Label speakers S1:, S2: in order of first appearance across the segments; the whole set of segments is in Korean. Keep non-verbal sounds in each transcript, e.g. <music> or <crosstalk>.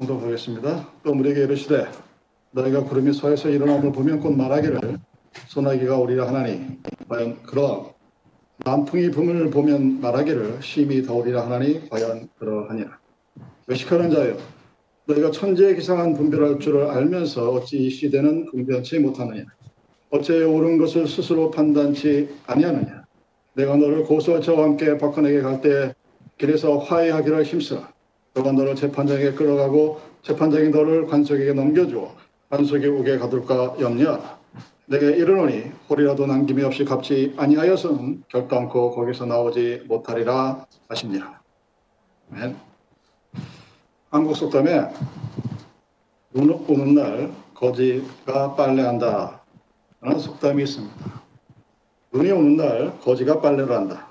S1: 공동하겠습니다. 또 우리에게 이르시되 너희가 구름이 서에서 일어남을 보면 곧 말하기를 소나기가 오리라 하나니 과연 그러 남풍이 부문을 보면 말하기를 심히 더우리라 하나니 과연 그러하니라. 외식하는 자여 너희가 천지에 기상한 분별할 줄을 알면서 어찌 이 시대는 분별치 못하느냐 어째 옳은 것을 스스로 판단치 아니하느냐 내가 너를 고소와 저와 함께 박근에게 갈 때 길에서 화해하기를 힘쓰라 너가 너를 재판장에 끌어가고 재판장이 너를 관속에게 넘겨주어 관속이 오게 가둘까 염려하라 내게 이르노니 홀이라도 남김이 없이 갚지 아니하여서는 결단코 거기서 나오지 못하리라 하십니다. 아멘. 한국 속담에 눈 오는 날 거지가 빨래한다 라는 속담이 있습니다. 눈이 오는 날 거지가 빨래를 한다.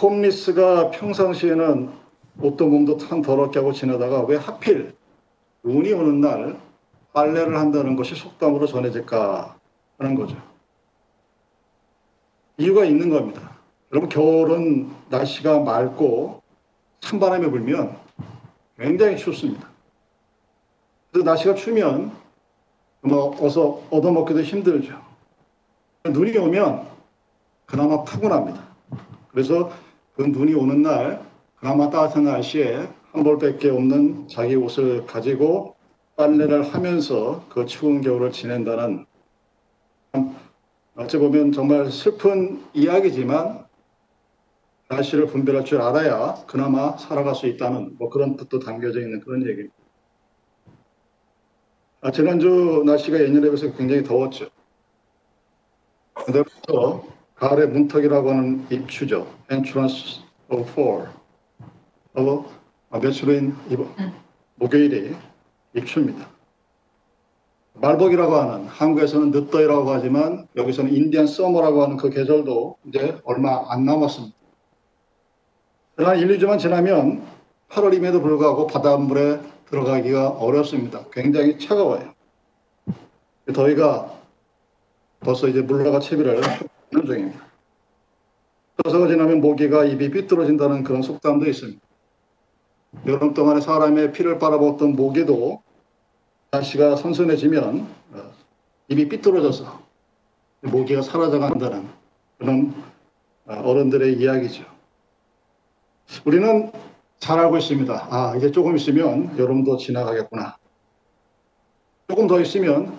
S1: 홈리스가 평상시에는 옷도 몸도 참 더럽게 하고 지내다가 왜 하필 눈이 오는 날 빨래를 한다는 것이 속담으로 전해질까 하는 거죠. 이유가 있는 겁니다. 여러분 겨울은 날씨가 맑고 찬바람이 불면 굉장히 춥습니다. 그래서 날씨가 추면 뭐 어서 얻어먹기도 힘들죠. 눈이 오면 그나마 푸근합니다. 그래서 그 눈이 오는 날 그나마 따뜻한 날씨에 한 벌밖에 없는 자기 옷을 가지고 빨래를 하면서 그 추운 겨울을 지낸다는 어찌 보면 정말 슬픈 이야기지만 날씨를 분별할 줄 알아야 그나마 살아갈 수 있다는 뭐 그런 뜻도 담겨져 있는 그런 얘기입니다. 아, 지난주 날씨가 예년에 비해서 굉장히 더웠죠. 그때부터 가을의 문턱이라고 하는 입추죠. Entrance of Fall. 어, 며칠 후인 목요일이 입추입니다. 말복이라고 하는 한국에서는 늦더위라고 하지만 여기서는 인디안 서머라고 하는 그 계절도 이제 얼마 안 남았습니다. 그러나 1, 2주만 지나면 8월임에도 불구하고 바닷물에 들어가기가 어렵습니다. 굉장히 차가워요. 더위가 벌써 이제 물러가 채비를 하는 중입니다. 서서가 지나면 모기가 입이 삐뚤어진다는 그런 속담도 있습니다. 여름 동안에 사람의 피를 빨아먹던 모기도 날씨가 선선해지면 어, 입이 삐뚤어져서 모기가 사라져간다는 그런 어, 어른들의 이야기죠. 우리는 잘 알고 있습니다. 아, 이제 조금 있으면 여름도 지나가겠구나. 조금 더 있으면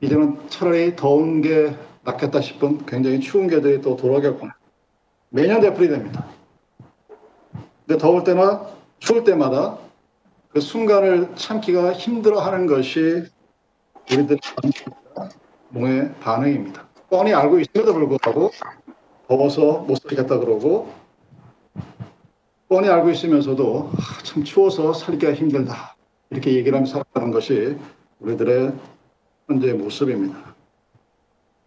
S1: 이제는 차라리 더운 게 낫겠다 싶은 굉장히 추운 계절이 또 돌아오겠구나. 매년 되풀이 됩니다. 근데 더울 때나 추울 때마다 그 순간을 참기가 힘들어 하는 것이 우리들의 몸의 반응입니다. 뻔히 알고 있음에도 불구하고 더워서 못 살겠다 그러고 뻔히 알고 있으면서도 아, 참 추워서 살기가 힘들다 이렇게 얘기를 하면서 살아가는 것이 우리들의 현재 모습입니다.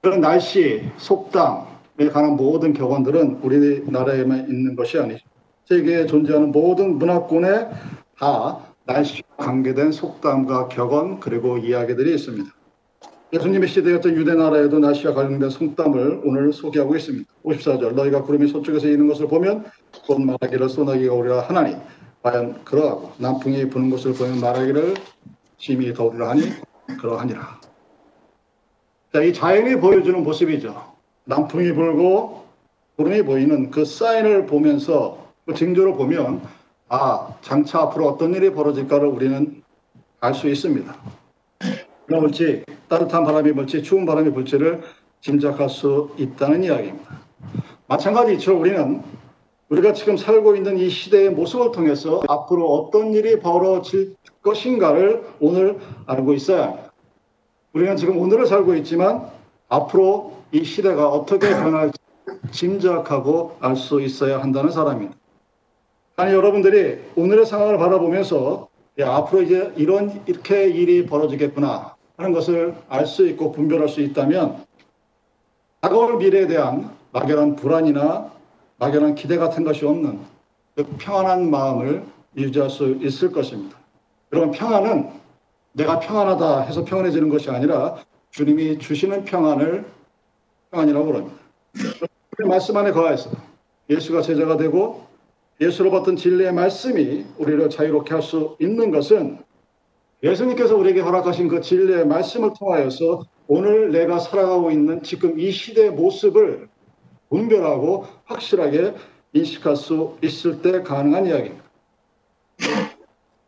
S1: 그런 날씨, 속담에 관한 모든 격언들은 우리나라에만 있는 것이 아니죠. 세계에 존재하는 모든 문화권에 다 날씨와 관계된 속담과 격언 그리고 이야기들이 있습니다. 예수님의 시대였던 유대 나라에도 날씨와 관련된 속담을 오늘 소개하고 있습니다. 54절 너희가 구름이 서쪽에서 이는 것을 보면 곧 말하기를 소나기가 오리라 하나니 과연 그러하고 남풍이 부는 것을 보면 말하기를 심히 더우리라 하니 그러하니라. 자, 이 자연이 보여주는 모습이죠. 남풍이 불고 구름이 보이는 그 사인을 보면서 그 징조를 보면 아 장차 앞으로 어떤 일이 벌어질까를 우리는 알 수 있습니다. 그럴지 따뜻한 바람이 불지 추운 바람이 불지를 짐작할 수 있다는 이야기입니다. 마찬가지죠. 우리는 우리가 지금 살고 있는 이 시대의 모습을 통해서 앞으로 어떤 일이 벌어질 것인가를 오늘 알고 있어야 합니다. 우리는 지금 오늘을 살고 있지만 앞으로 이 시대가 어떻게 변할지 짐작하고 알 수 있어야 한다는 사람입니다. 아니 여러분들이 오늘의 상황을 바라보면서 야, 앞으로 이제 이런 이렇게 일이 벌어지겠구나 하는 것을 알 수 있고 분별할 수 있다면 다가올 미래에 대한 막연한 불안이나 막연한 기대 같은 것이 없는 그 평안한 마음을 유지할 수 있을 것입니다. 여러분 평안은 내가 평안하다 해서 평안해지는 것이 아니라 주님이 주시는 평안을 평안이라고 그럽니다. 말씀 안에 거하여서 예수가 제자가 되고 예수로 받던 진리의 말씀이 우리를 자유롭게 할 수 있는 것은 예수님께서 우리에게 허락하신 그 진리의 말씀을 통하여서 오늘 내가 살아가고 있는 지금 이 시대의 모습을 분별하고 확실하게 인식할 수 있을 때 가능한 이야기입니다.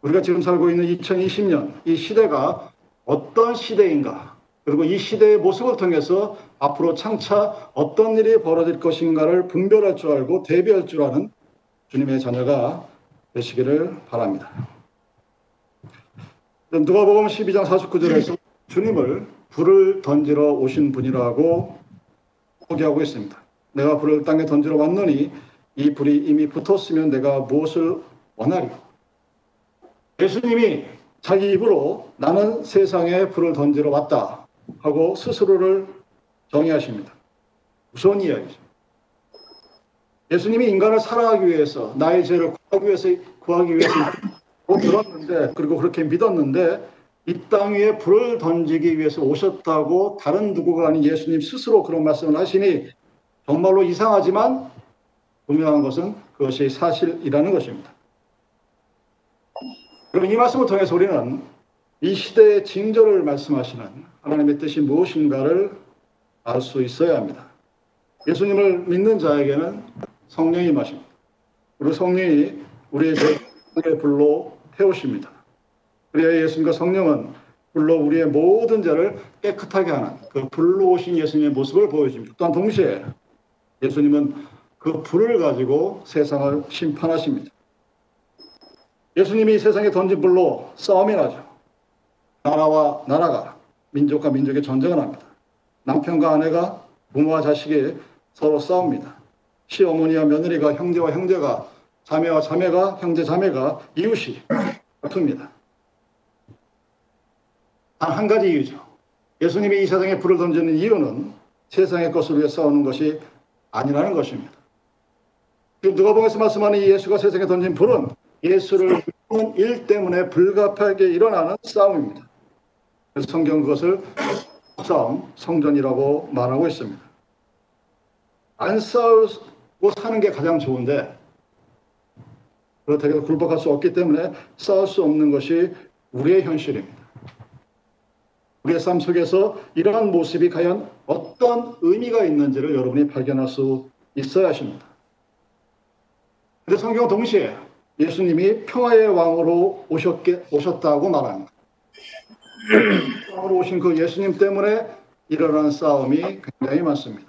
S1: 우리가 지금 살고 있는 2020년 이 시대가 어떤 시대인가 그리고 이 시대의 모습을 통해서 앞으로 장차 어떤 일이 벌어질 것인가를 분별할 줄 알고 대비할 줄 아는 주님의 자녀가 되시기를 바랍니다. 누가복음 12장 49절에서 주님을 불을 던지러 오신 분이라고 소개하고 있습니다. 내가 불을 땅에 던지러 왔노니 이 불이 이미 붙었으면 내가 무엇을 원하리? 예수님이 자기 입으로 나는 세상에 불을 던지러 왔다 하고 스스로를 정의하십니다. 무서운 이야기죠. 예수님이 인간을 사랑하기 위해서 나의 죄를 구하기 위해서 구하기 위해서 <laughs> 들었는데 그리고 그렇게 믿었는데 이 땅 위에 불을 던지기 위해서 오셨다고 다른 누구가 아닌 예수님 스스로 그런 말씀을 하시니 정말로 이상하지만 분명한 것은 그것이 사실이라는 것입니다. 그럼 이 말씀을 통해서 우리는 이 시대의 징조를 말씀하시는 하나님의 뜻이 무엇인가를 알 수 있어야 합니다. 예수님을 믿는 자에게는 성령이 마십니다. 그리고 성령이 우리의 죄의 불로 태우십니다. 그래야 예수님과 성령은 불로 우리의 모든 죄를 깨끗하게 하는 그 불로 오신 예수님의 모습을 보여줍니다. 또한 동시에 예수님은 그 불을 가지고 세상을 심판하십니다. 예수님이 세상에 던진 불로 싸움이 나죠. 나라와 나라가 민족과 민족의 전쟁을 합니다. 남편과 아내가 부모와 자식이 서로 싸웁니다. 시어머니와 며느리가 형제와 형제가 자매와 자매가 형제 자매가 이웃이 아픕니다. 단 한 가지 이유죠. 예수님이 이 세상에 불을 던지는 이유는 세상의 것을 위해 싸우는 것이 아니라는 것입니다. 누가복음에서 말씀하는 예수가 세상에 던진 불은 예수를 믿는 일 때문에 불가피하게 일어나는 싸움입니다. 그래서 성경 그것을 싸움, 성전이라고 말하고 있습니다. 안 싸우고 사는 게 가장 좋은데 그렇다고 굴복할 수 없기 때문에 싸울 수 없는 것이 우리의 현실입니다. 우리의 삶 속에서 이러한 모습이 과연 어떤 의미가 있는지를 여러분이 발견할 수 있어야 하십니다. 그런데 성경은 동시에 예수님이 평화의 왕으로 오셨게, 오셨다고 말합니다. <clears throat> 왕으로 오신 그 예수님 때문에 일어나는 싸움이 굉장히 많습니다.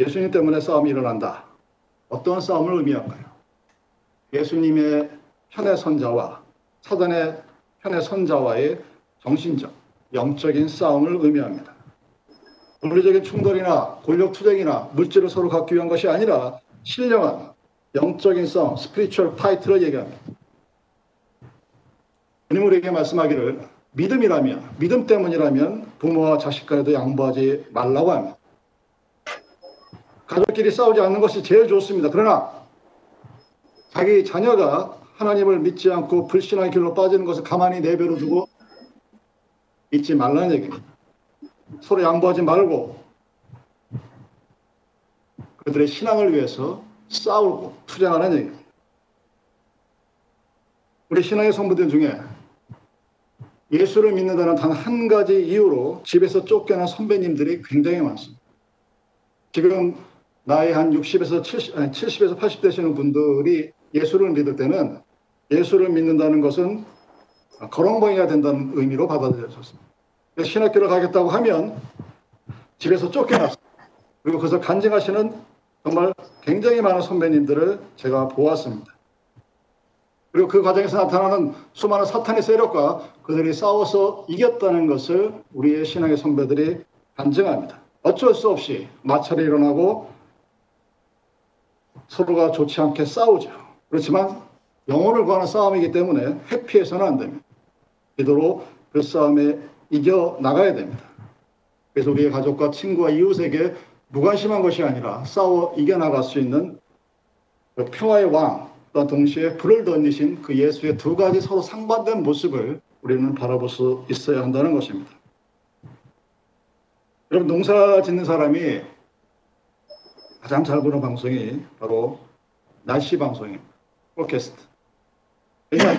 S1: 예수님 때문에 싸움이 일어난다. 어떤 싸움을 의미할까요? 예수님의 편에 선 자와 사단의 편에 선 자와의 정신적, 영적인 싸움을 의미합니다. 물리적인 충돌이나 권력 투쟁이나 물질을 서로 갖기 위한 것이 아니라 신령한 영적인 싸움, spiritual fight를 얘기합니다. 주님 우리에게 말씀하기를 믿음이라면, 믿음 때문이라면 부모와 자식 간에도 양보하지 말라고 합니다. 가족끼리 싸우지 않는 것이 제일 좋습니다. 그러나 자기 자녀가 하나님을 믿지 않고 불신한 길로 빠지는 것을 가만히 내버려 두고 잊지 말라는 얘기입니다. 서로 양보하지 말고 그들의 신앙을 위해서 싸우고 투쟁하는 얘기입니다. 우리 신앙의 성부들 중에 예수를 믿는다는 단 한 가지 이유로 집에서 쫓겨난 선배님들이 굉장히 많습니다. 지금 나이 한 60에서 70, 아니 70에서 80 되시는 분들이 예수를 믿을 때는 예수를 믿는다는 것은 거렁뱅이가 된다는 의미로 받아들여졌습니다. 신학교를 가겠다고 하면 집에서 쫓겨났습니다. 그리고 그것을 간증하시는 정말 굉장히 많은 선배님들을 제가 보았습니다. 그리고 그 과정에서 나타나는 수많은 사탄의 세력과 그들이 싸워서 이겼다는 것을 우리의 신앙의 선배들이 간증합니다. 어쩔 수 없이 마찰이 일어나고 서로가 좋지 않게 싸우죠. 그렇지만 영혼을 구하는 싸움이기 때문에 회피해서는 안 됩니다. 기도로 그 싸움에 이겨 나가야 됩니다. 그래서 우리의 가족과 친구와 이웃에게 무관심한 것이 아니라 싸워 이겨나갈 수 있는 그 평화의 왕, 또 동시에 불을 던지신 그 예수의 두 가지 서로 상반된 모습을 우리는 바라볼 수 있어야 한다는 것입니다. 여러분 농사 짓는 사람이 가장 잘 보는 방송이 바로 날씨 방송입니다. 팟캐스트. 왜냐하면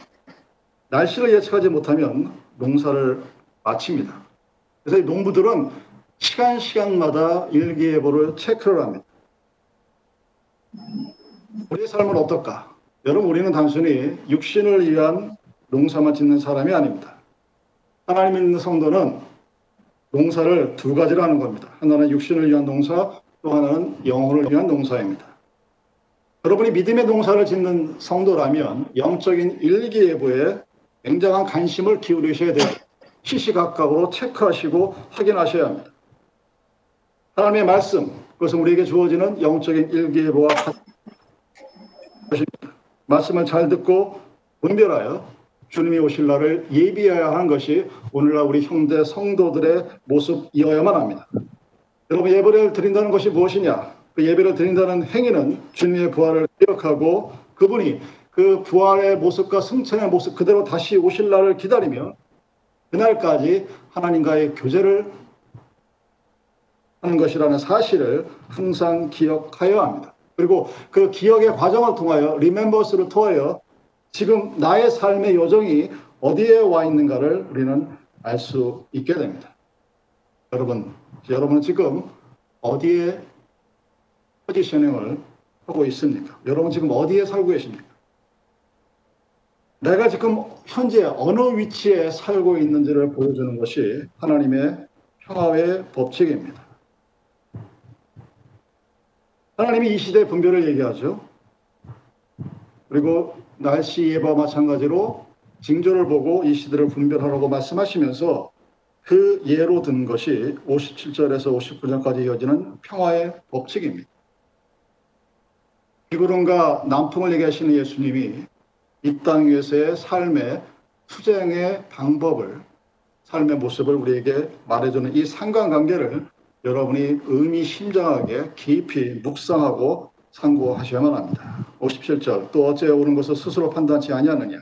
S1: 날씨를 예측하지 못하면 농사를 마칩니다. 그래서 이 농부들은 시간 시간마다 일기예보를 체크를 합니다. 우리의 삶은 어떨까? 여러분 우리는 단순히 육신을 위한 농사만 짓는 사람이 아닙니다. 하나님 믿는 성도는 농사를 두 가지로 하는 겁니다. 하나는 육신을 위한 농사, 또 하나는 영혼을 위한 농사입니다. 여러분이 믿음의 농사를 짓는 성도라면 영적인 일기예보에 굉장한 관심을 기울이셔야 돼요. 시시각각으로 체크하시고 확인하셔야 합니다. 하나님의 말씀, 그것은 우리에게 주어지는 영적인 일기예보와 것입니다. 말씀을 잘 듣고 분별하여 주님이 오실 날을 예비해야 하는 것이 오늘날 우리 형제 성도들의 모습이어야만 합니다. 여러분 예배를 드린다는 것이 무엇이냐? 그 예배를 드린다는 행위는 주님의 부활을 기억하고 그분이 그 부활의 모습과 승천의 모습 그대로 다시 오실 날을 기다리며 그날까지 하나님과의 교제를 하는 것이라는 사실을 항상 기억하여야 합니다. 그리고 그 기억의 과정을 통하여 리멤버스를 통하여 지금 나의 삶의 요정이 어디에 와 있는가를 우리는 알 수 있게 됩니다. 여러분, 여러분은 지금 어디에 포지셔닝을 하고 있습니까? 여러분 지금 어디에 살고 계십니까? 내가 지금 현재 어느 위치에 살고 있는지를 보여주는 것이 하나님의 평화의 법칙입니다. 하나님이 이 시대의 분별을 얘기하죠. 그리고 날씨 예보와 마찬가지로 징조를 보고 이 시대를 분별하라고 말씀하시면서 그 예로 든 것이 57절에서 59절까지 이어지는 평화의 법칙입니다. 비구름과 남풍을 얘기하시는 예수님이 이 땅 위에서의 삶의 투쟁의 방법을 삶의 모습을 우리에게 말해주는 이 상관관계를 여러분이 의미심장하게 깊이 묵상하고 상고하셔야만 합니다. 57절 또 어째 옳은 것을 스스로 판단치 아니하느냐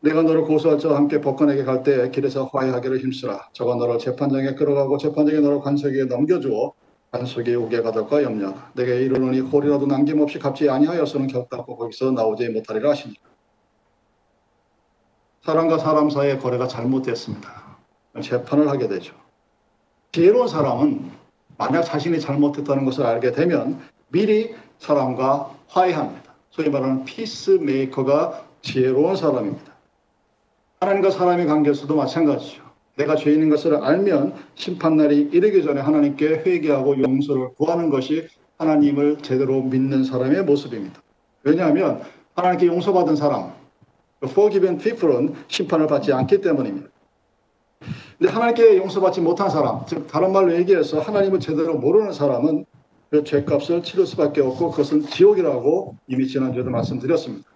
S1: 내가 너를 고소할 자와 함께 법관에게 갈 때 길에서 화해하기를 힘쓰라 저가 너를 재판장에 끌어가고 재판장이 너를 관석에 넘겨주어 관석에 오게 가될까 염려하라 내게 이르노니 홀이라도 남김없이 갚지 아니하여서는 격답고 거기서 나오지 못하리라 하시니라 사람과 사람 사이의 거래가 잘못됐습니다. 재판을 하게 되죠. 지혜로운 사람은 만약 자신이 잘못했다는 것을 알게 되면 미리 사람과 화해합니다. 소위 말하는 피스메이커가 지혜로운 사람입니다. 하나님과 사람의 관계에서도 마찬가지죠. 내가 죄인인 것을 알면 심판날이 이르기 전에 하나님께 회개하고 용서를 구하는 것이 하나님을 제대로 믿는 사람의 모습입니다. 왜냐하면 하나님께 용서받은 사람, forgiven people은 심판을 받지 않기 때문입니다. 근데 하나님께 용서받지 못한 사람, 즉 다른 말로 얘기해서 하나님을 제대로 모르는 사람은 그 죄값을 치를 수밖에 없고 그것은 지옥이라고 이미 지난주에도 말씀드렸습니다.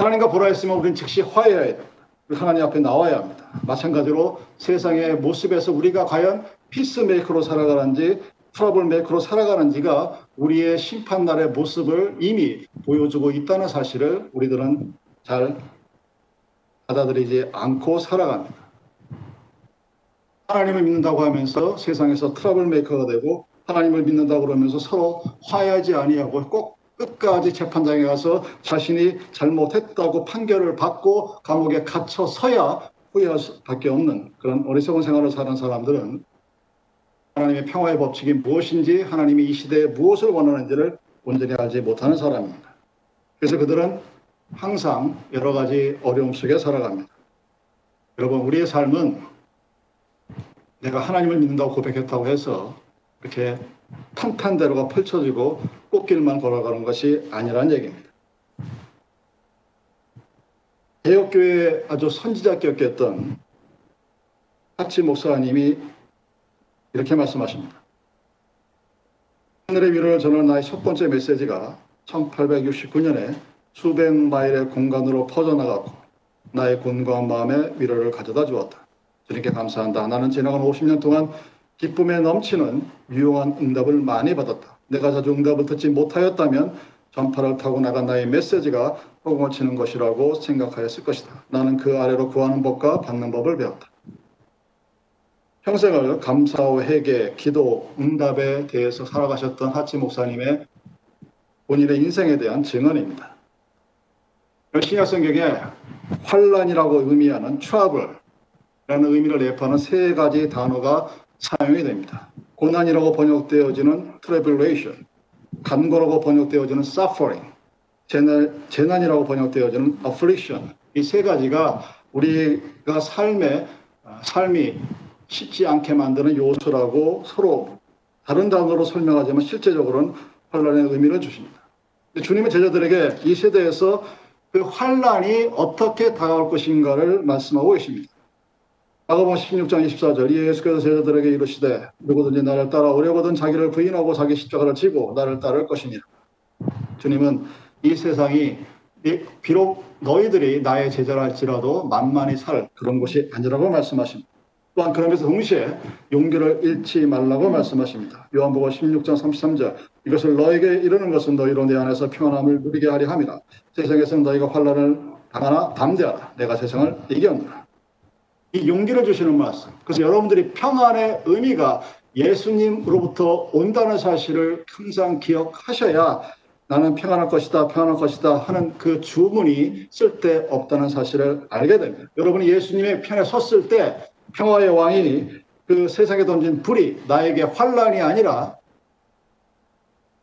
S1: 하나님과 불화했으면 우리는 즉시 화해해야 됩니다. 하나님 앞에 나와야 합니다. 마찬가지로 세상의 모습에서 우리가 과연 peacemaker로 살아가는지 troublemaker로 살아가는지가 우리의 심판날의 모습을 이미 보여주고 있다는 사실을 우리들은 잘 받아들이지 않고 살아갑니다. 하나님을 믿는다고 하면서 세상에서 troublemaker가 되고 하나님을 믿는다고 그러면서 서로 화해하지 아니하고 꼭 끝까지 재판장에 가서 자신이 잘못했다고 판결을 받고 감옥에 갇혀서야 후회할 수밖에 없는 그런 어리석은 생활을 사는 사람들은 하나님의 평화의 법칙이 무엇인지 하나님이 이 시대에 무엇을 원하는지를 온전히 알지 못하는 사람입니다. 그래서 그들은 항상 여러 가지 어려움 속에 살아갑니다. 여러분, 우리의 삶은 내가 하나님을 믿는다고 고백했다고 해서 이렇게 탄탄대로가 펼쳐지고 꽃길만 걸어가는 것이 아니라는 얘기입니다. 개혁교회 아주 선지자격이었던 하치 목사님이 이렇게 말씀하십니다. 하늘의 위로를 전하는 나의 첫 번째 메시지가 1869년에 수백 마일의 공간으로 퍼져나갔고 나의 곤고한 마음에 위로를 가져다 주었다. 주님께 감사한다. 나는 지나간 50년 동안 기쁨에 넘치는 유용한 응답을 많이 받았다. 내가 자주 응답을 듣지 못하였다면 전파를 타고 나간 나의 메시지가 허공을 치는 것이라고 생각하였을 것이다. 나는 그 아래로 구하는 법과 받는 법을 배웠다. 평생을 감사와 회개, 기도, 응답에 대해서 살아가셨던 하치 목사님의 본인의 인생에 대한 증언입니다. 신약 성경에 환란이라고 의미하는 트러블 라는 의미를 내포하는 세 가지 단어가 사용이 됩니다. 고난이라고 번역되어지는 tribulation, 간고라고 번역되어지는 suffering, 재난, 재난이라고 번역되어지는 affliction. 이 세 가지가 우리가 삶의 삶이 쉽지 않게 만드는 요소라고 서로 다른 단어로 설명하지만 실제적으로는 환란의 의미를 주십니다. 주님의 제자들에게 이 세대에서 그 환란이 어떻게 다가올 것인가를 말씀하고 계십니다. 마가복음 16장 24절 예수께서 제자들에게 이르시되 누구든지 나를 따라 오려거든 자기를 부인하고 자기 십자가를 지고 나를 따를 것이니라. 주님은 이 세상이 비록 너희들이 나의 제자랄지라도 만만히 살 그런 것이 아니라고 말씀하십니다. 또한 그러면서 동시에 용기를 잃지 말라고 말씀하십니다. 요한복음 16장 33절 이것을 너에게 이르는 것은 너희로 내 안에서 평안함을 누리게 하려 함이라. 세상에서 너희가 환란을 당하나 담대하라. 내가 세상을 이겼노라. 이 용기를 주시는 말씀. 그래서 여러분들이 평안의 의미가 예수님으로부터 온다는 사실을 항상 기억하셔야 나는 평안할 것이다, 평안할 것이다 하는 그 주문이 쓸데없다는 사실을 알게 됩니다. 여러분이 예수님의 편에 섰을 때 평화의 왕이 그 세상에 던진 불이 나에게 환란이 아니라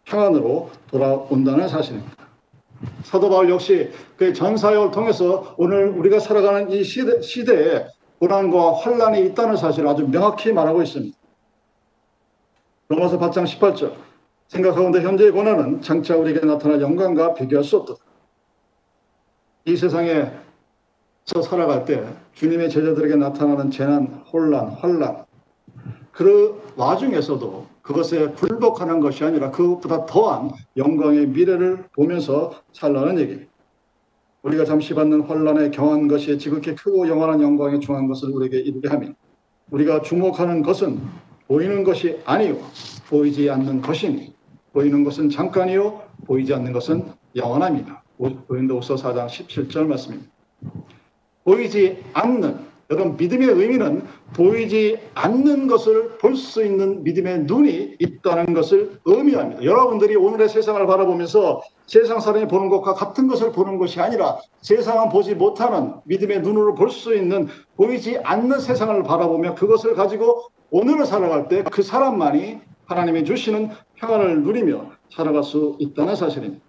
S1: 평안으로 돌아온다는 사실입니다. 사도 바울 역시 그 전사역을 통해서 오늘 우리가 살아가는 이 시대, 시대에 고난과 환란이 있다는 사실을 아주 명확히 말하고 있습니다. 로마서 8장 18절 생각하건대 현재의 고난은 장차 우리에게 나타날 영광과 비교할 수 없다. 이 세상에서 살아갈 때 주님의 제자들에게 나타나는 재난, 혼란, 환란 그 와중에서도 그것에 불복하는 것이 아니라 그것보다 더한 영광의 미래를 보면서 살라는 얘기입니다. 우리가 잠시 받는 환란에 경한 것이 지극히 크고 영원한 영광에 중한 것을 우리에게 이루게 하며 우리가 주목하는 것은 보이는 것이 아니요 보이지 않는 것이니 보이는 것은 잠깐이요 보이지 않는 것은 영원합니다. 고린도후서 4장 17절 말씀입니다. 보이지 않는 여러분 믿음의 의미는 보이지 않는 것을 볼 수 있는 믿음의 눈이 있다는 것을 의미합니다. 여러분들이 오늘의 세상을 바라보면서 세상 사람이 보는 것과 같은 것을 보는 것이 아니라 세상은 보지 못하는 믿음의 눈으로 볼 수 있는 보이지 않는 세상을 바라보며 그것을 가지고 오늘을 살아갈 때 그 사람만이 하나님이 주시는 평안을 누리며 살아갈 수 있다는 사실입니다.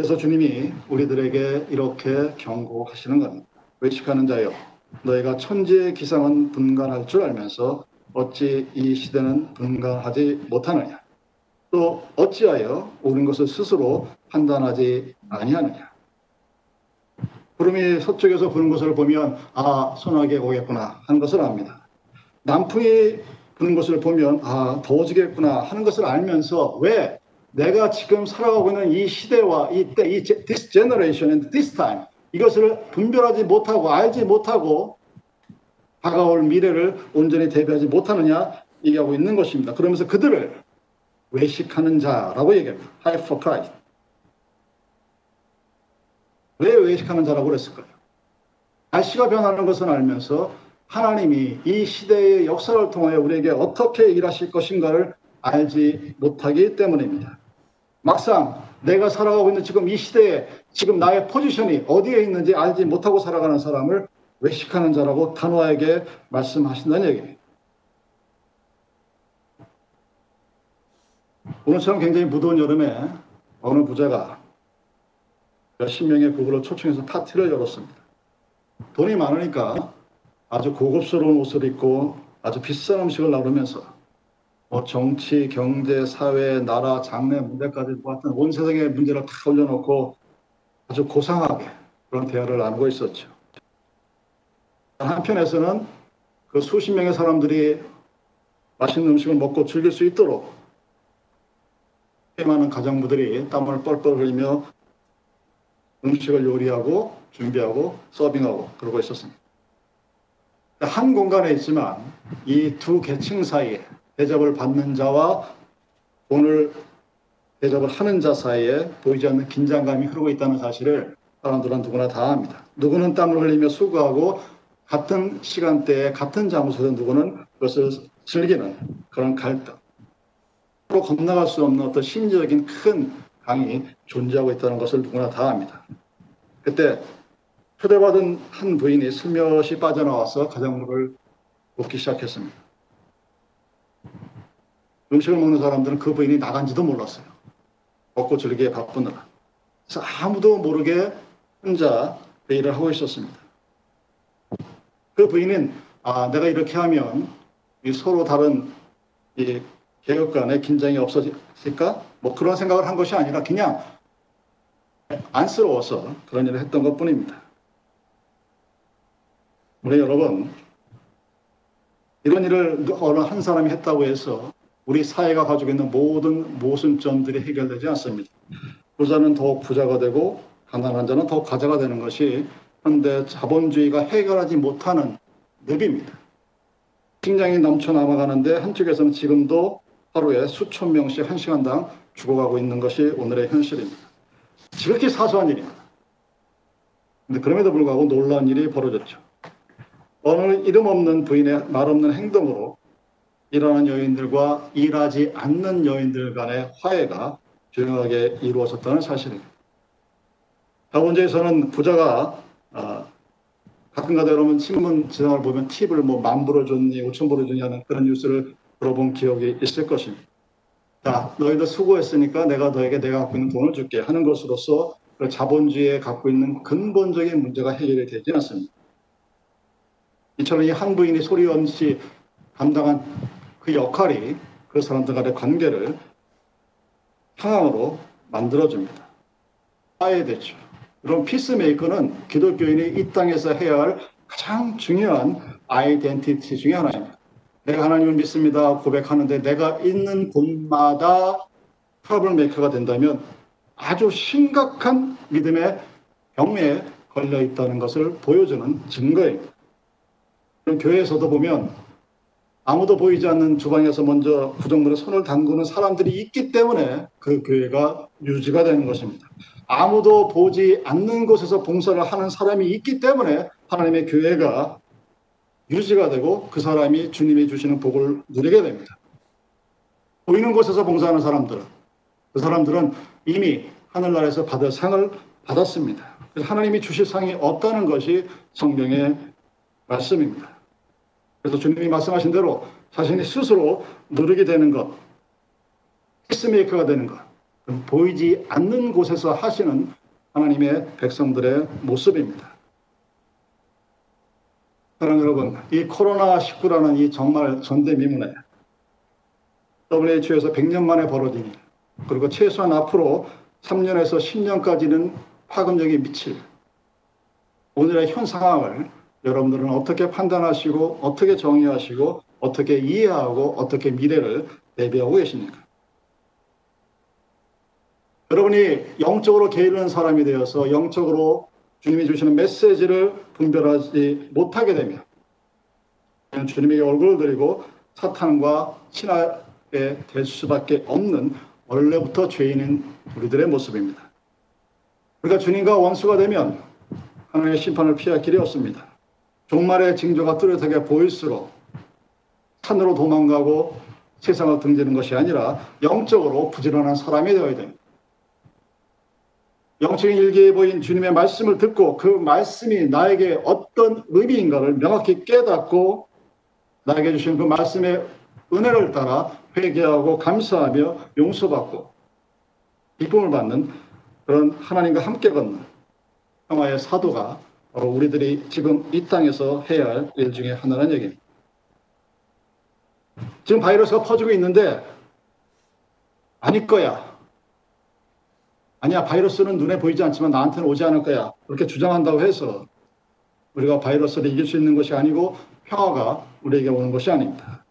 S1: 그래서 주님이 우리들에게 이렇게 경고하시는 겁니다. 외식하는 자여, 너희가 천지의 기상은 분간할 줄 알면서 어찌 이 시대는 분간하지 못하느냐? 또 어찌하여 옳은 것을 스스로 판단하지 아니하느냐? 구름이 서쪽에서 부는 것을 보면 아 소나기 오겠구나 하는 것을 압니다. 남풍이 부는 것을 보면 아 더워지겠구나 하는 것을 알면서 왜 내가 지금 살아가고 있는 이 시대와 이 때 이 this generation and this time 이것을 분별하지 못하고 알지 못하고 다가올 미래를 온전히 대비하지 못하느냐 얘기하고 있는 것입니다. 그러면서 그들을 외식하는 자라고 얘기합니다. High for Christ. 왜 외식하는 자라고 그랬을까요? 날씨가 변하는 것은 알면서 하나님이 이 시대의 역사를 통해 우리에게 어떻게 일하실 것인가를 알지 못하기 때문입니다. 막상 내가 살아가고 있는 지금 이 시대에 지금 나의 포지션이 어디에 있는지 알지 못하고 살아가는 사람을 외식하는 자라고 단호하게 말씀하신다는 얘기입니다. 오늘처럼 굉장히 무더운 여름에 어느 부자가 몇십 명의 부부를 초청해서 파티를 열었습니다. 돈이 많으니까 아주 고급스러운 옷을 입고 아주 비싼 음식을 나누면서 뭐 정치, 경제, 사회, 나라, 장래 문제까지 같은 온 세상의 문제를 다 올려놓고 아주 고상하게 그런 대화를 나누고 있었죠. 한편에서는 그 수십 명의 사람들이 맛있는 음식을 먹고 즐길 수 있도록 꽤 많은 가정부들이 땀을 뻘뻘 흘리며 음식을 요리하고 준비하고 서빙하고 그러고 있었습니다. 한 공간에 있지만 이 두 계층 사이에 대접을 받는 자와 오늘 대접을 하는 자 사이에 보이지 않는 긴장감이 흐르고 있다는 사실을 사람들은 누구나 다 압니다. 누구는 땀을 흘리며 수고하고 같은 시간대에 같은 잠옷에서 누구는 그것을 즐기는 그런 갈등. 또 건너갈 수 없는 어떤 심리적인 큰 강이 존재하고 있다는 것을 누구나 다 압니다. 그때 초대받은 한 부인이 슬며시 빠져나와서 가정물을 먹기 시작했습니다. 음식을 먹는 사람들은 그 부인이 나간지도 몰랐어요. 먹고 즐기에 바쁘느라. 그래서 아무도 모르게 혼자 그 일을 하고 있었습니다. 그 부인은 아 내가 이렇게 하면 서로 다른 이 개혁 간의 긴장이 없어질까? 뭐 그런 생각을 한 것이 아니라 그냥 안쓰러워서 그런 일을 했던 것 뿐입니다. 우리 여러분, 이런 일을 어느 한 사람이 했다고 해서 우리 사회가 가지고 있는 모든 모순점들이 해결되지 않습니다. 부자는 더욱 부자가 되고 가난한 자는 더욱 가자가 되는 것이 현대 자본주의가 해결하지 못하는 늪입니다. 식량이 넘쳐 남아가는데 한쪽에서는 지금도 하루에 수천 명씩 한 시간당 죽어가고 있는 것이 오늘의 현실입니다. 지극히 사소한 일입니다. 근데 그럼에도 불구하고 놀라운 일이 벌어졌죠. 어느 이름 없는 부인의 말 없는 행동으로 일하는 여인들과 일하지 않는 여인들 간의 화해가 조용하게 이루어졌다는 사실입니다. 자본주의에서는 부자가 아, 가끔가다 여러분 신문 지상을 보면 팁을 뭐 만 불어 줬니 오천 불어 줬니 하는 그런 뉴스를 들어본 기억이 있을 것입니다. 자, 너희들 수고했으니까 내가 너에게 내가 갖고 있는 돈을 줄게 하는 것으로서 그 자본주의에 갖고 있는 근본적인 문제가 해결이 되지 않습니다. 이처럼 이 한 부인이 소리연 씨 감당한 그 역할이 그 사람들 간의 관계를 상황으로 만들어줍니다. 화해되죠. 그럼 peacemaker는 기독교인이 이 땅에서 해야 할 가장 중요한 identity 중의 하나입니다. 내가 하나님을 믿습니다 고백하는데 내가 있는 곳마다 troublemaker가 된다면 아주 심각한 믿음의 병에 걸려 있다는 것을 보여주는 증거입니다. 교회에서도 보면 아무도 보이지 않는 주방에서 먼저 구정물에 손을 담그는 사람들이 있기 때문에 그 교회가 유지가 되는 것입니다. 아무도 보지 않는 곳에서 봉사를 하는 사람이 있기 때문에 하나님의 교회가 유지가 되고 그 사람이 주님이 주시는 복을 누리게 됩니다. 보이는 곳에서 봉사하는 사람들은 그 사람들은 이미 하늘나라에서 받을 상을 받았습니다. 하나님이 주실 상이 없다는 것이 성경의 말씀입니다. 그래서 주님이 말씀하신 대로 자신이 스스로 누리게 되는 것, 피스메이커가 되는 것, 보이지 않는 곳에서 하시는 하나님의 백성들의 모습입니다. 사랑하는 여러분, 이 코로나19라는 이 정말 전대미문에 WHO에서 100년 만에 벌어진 일, 그리고 최소한 앞으로 3년에서 10년까지는 파급력이 미칠 오늘의 현 상황을 여러분들은 어떻게 판단하시고 어떻게 정의하시고 어떻게 이해하고 어떻게 미래를 대비하고 계십니까? 여러분이 영적으로 게으른 사람이 되어서 영적으로 주님이 주시는 메시지를 분별하지 못하게 되면 주님에게 얼굴을 드리고 사탄과 친하게 될 수밖에 없는 원래부터 죄인인 우리들의 모습입니다. 우리가 주님과 원수가 되면 하나님의 심판을 피할 길이 없습니다. 종말의 징조가 뚜렷하게 보일수록 산으로 도망가고 세상을 등지는 것이 아니라 영적으로 부지런한 사람이 되어야 됩니다. 영적인 일기에 보인 주님의 말씀을 듣고 그 말씀이 나에게 어떤 의미인가를 명확히 깨닫고 나에게 주신 그 말씀의 은혜를 따라 회개하고 감사하며 용서받고 기쁨을 받는 그런 하나님과 함께 걷는 평화의 사도가 바로 우리들이 지금 이 땅에서 해야 할 일 중에 하나라는 얘기입니다. 지금 바이러스가 퍼지고 있는데 아닐 거야. 아니야, 바이러스는 눈에 보이지 않지만 나한테는 오지 않을 거야. 그렇게 주장한다고 해서 우리가 바이러스를 이길 수 있는 것이 아니고 평화가 우리에게 오는 것이 아닙니다.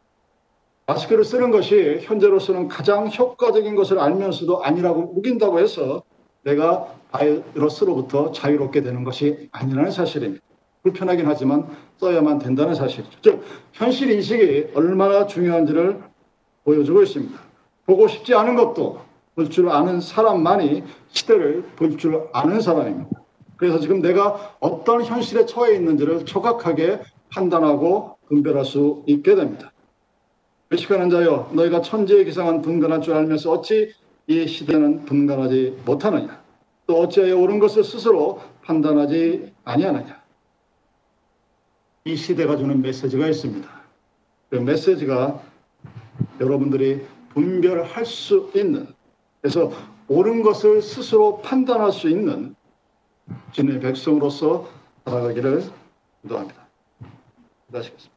S1: 마스크를 쓰는 것이 현재로서는 가장 효과적인 것을 알면서도 아니라고 우긴다고 해서 내가 바이러스로부터 자유롭게 되는 것이 아니라는 사실입니다. 불편하긴 하지만 써야만 된다는 사실이죠. 즉, 현실 인식이 얼마나 중요한지를 보여주고 있습니다. 보고 싶지 않은 것도 볼 줄 아는 사람만이 시대를 볼 줄 아는 사람입니다. 그래서 지금 내가 어떤 현실에 처해 있는지를 정확하게 판단하고 분별할 수 있게 됩니다. 의식하는 자여 너희가 천지의 기상은 분간할 줄 알면서 어찌 이 시대는 분간하지 못하느냐 또 어찌하여 옳은 것을 스스로 판단하지 아니하느냐 이 시대가 주는 메시지가 있습니다. 그 메시지가 여러분들이 분별할 수 있는 그래서 옳은 것을 스스로 판단할 수 있는 주님의 백성으로서 살아가기를 기도합니다. 기도하시겠습니다.